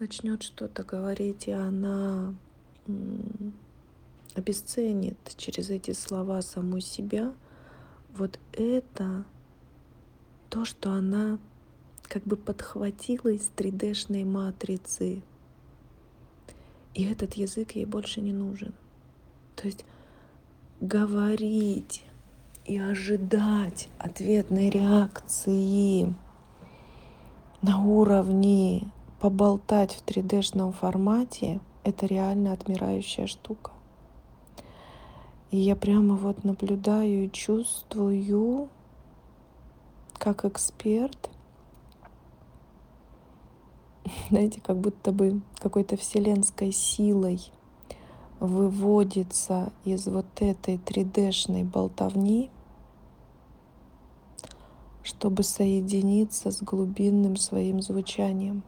начнет что-то говорить, и она обесценит через эти слова саму себя, вот это то, что она как бы подхватила из 3D-шной матрицы. И этот язык ей больше не нужен. То есть говорить и ожидать ответной реакции на уровне поболтать в 3D-шном формате — это реально отмирающая штука. И я прямо вот наблюдаю и чувствую, как эксперт, знаете, как будто бы какой-то вселенской силой выводится из вот этой 3D-шной болтовни, чтобы соединиться с глубинным своим звучанием.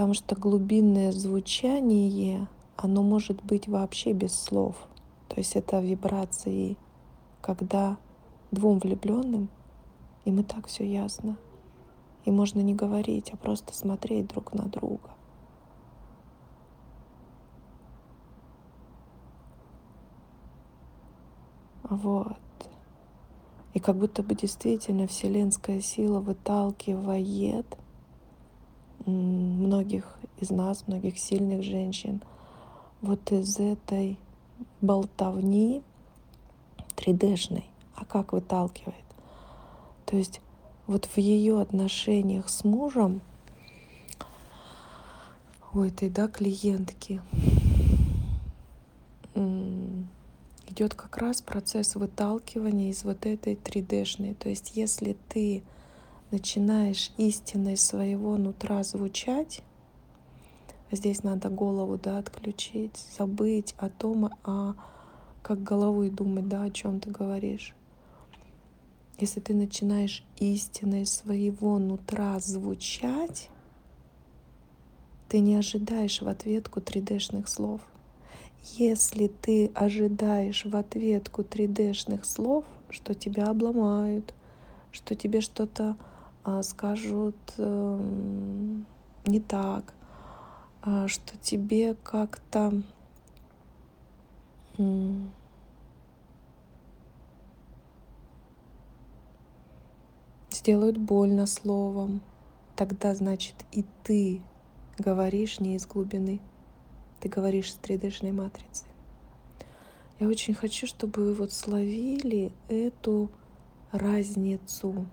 Потому что глубинное звучание, оно может быть вообще без слов. То есть это вибрации, когда двум влюбленным, и так все ясно. И можно не говорить, а просто смотреть друг на друга. Вот. И как будто бы действительно вселенская сила выталкивает многих из нас, многих сильных женщин вот из этой болтовни 3D-шной. А как выталкивает? То есть вот в ее отношениях с мужем у этой да, клиентки идет как раз процесс выталкивания из вот этой 3D-шной. То есть если ты начинаешь истиной своего нутра звучать, здесь надо голову да, отключить, забыть о том, а как головой думать, да, о чем ты говоришь. Если ты начинаешь истиной своего нутра звучать, ты не ожидаешь в ответку 3D-шных слов. Если ты ожидаешь в ответку 3D-шных слов, что тебя обломают, что тебе что-то скажут э, не так, а, что тебе как-то сделают больно словом, тогда значит и ты говоришь не из глубины, ты говоришь с 3D-шной матрицы. Я очень хочу, чтобы вы вот словили эту разницу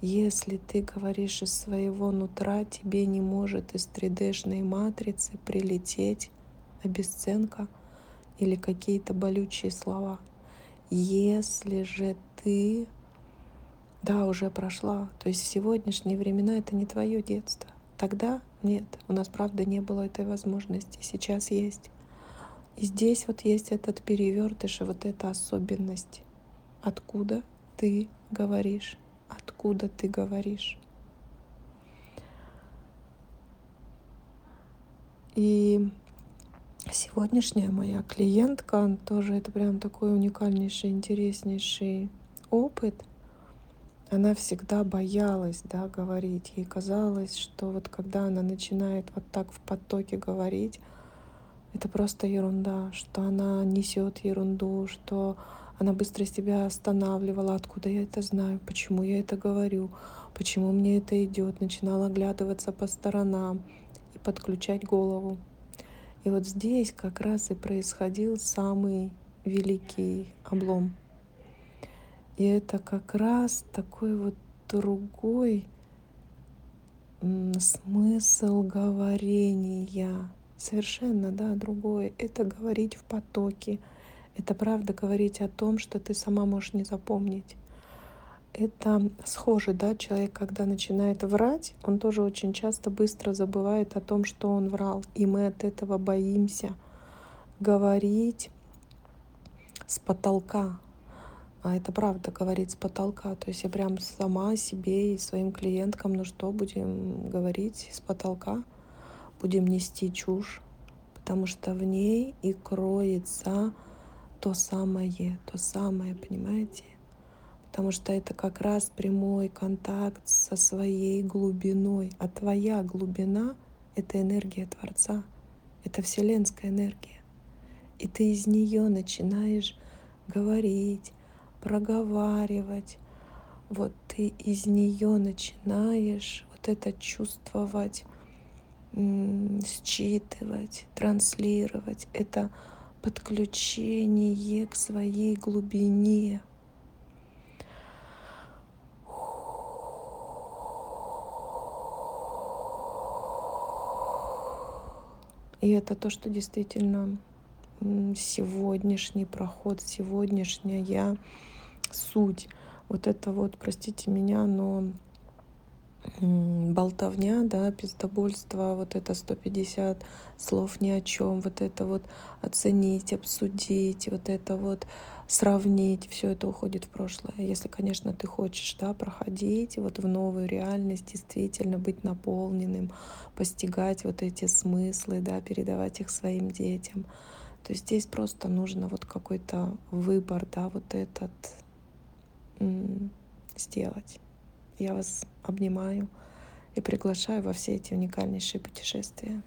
если ты говоришь из своего нутра, тебе не может из 3D-шной матрицы прилететь обесценка или какие-то болючие слова. Если же ты, да, уже прошла, то есть в сегодняшние времена это не твое детство. Тогда нет, у нас правда не было этой возможности, сейчас есть. И здесь вот есть этот перевертыш и вот эта особенность. Откуда ты говоришь? Откуда ты говоришь. И сегодняшняя моя клиентка, тоже это прям такой уникальнейший, интереснейший опыт. Она всегда боялась да, говорить. Ей казалось, что вот когда она начинает вот так в потоке говорить, это просто ерунда, что она несет ерунду, что она быстро себя останавливала, откуда я это знаю, почему я это говорю, почему мне это идет, начинала оглядываться по сторонам и подключать голову. И вот здесь как раз и происходил самый великий облом. И это как раз такой вот другой смысл говорения. Совершенно, да, другой. Это говорить в потоке, это правда говорить о том, что ты сама можешь не запомнить. Это схоже, да, человек, когда начинает врать, он тоже очень часто быстро забывает о том, что он врал. И мы от этого боимся говорить с потолка. А это правда говорить с потолка. То есть я прям сама себе и своим клиенткам, ну что, будем говорить с потолка, будем нести чушь, потому что в ней и кроется то самое, то самое, понимаете? потому что это как раз прямой контакт со своей глубиной. А твоя глубина — это энергия Творца, это вселенская энергия. И ты из нее начинаешь говорить, проговаривать. Вот ты из нее начинаешь вот это чувствовать, считывать, транслировать. Это подключение к своей глубине. И это то, что действительно сегодняшний проход, сегодняшняя суть. Вот это вот, простите меня, но болтовня, да, пиздобольство, вот это 150 слов ни о чем, вот это вот оценить, обсудить, вот это вот сравнить, все это уходит в прошлое. Если, конечно, ты хочешь, да, проходить вот в новую реальность, действительно быть наполненным, постигать вот эти смыслы, да, передавать их своим детям, то здесь просто нужно вот какой-то выбор, да, вот этот сделать. Я вас обнимаю и приглашаю во все эти уникальнейшие путешествия.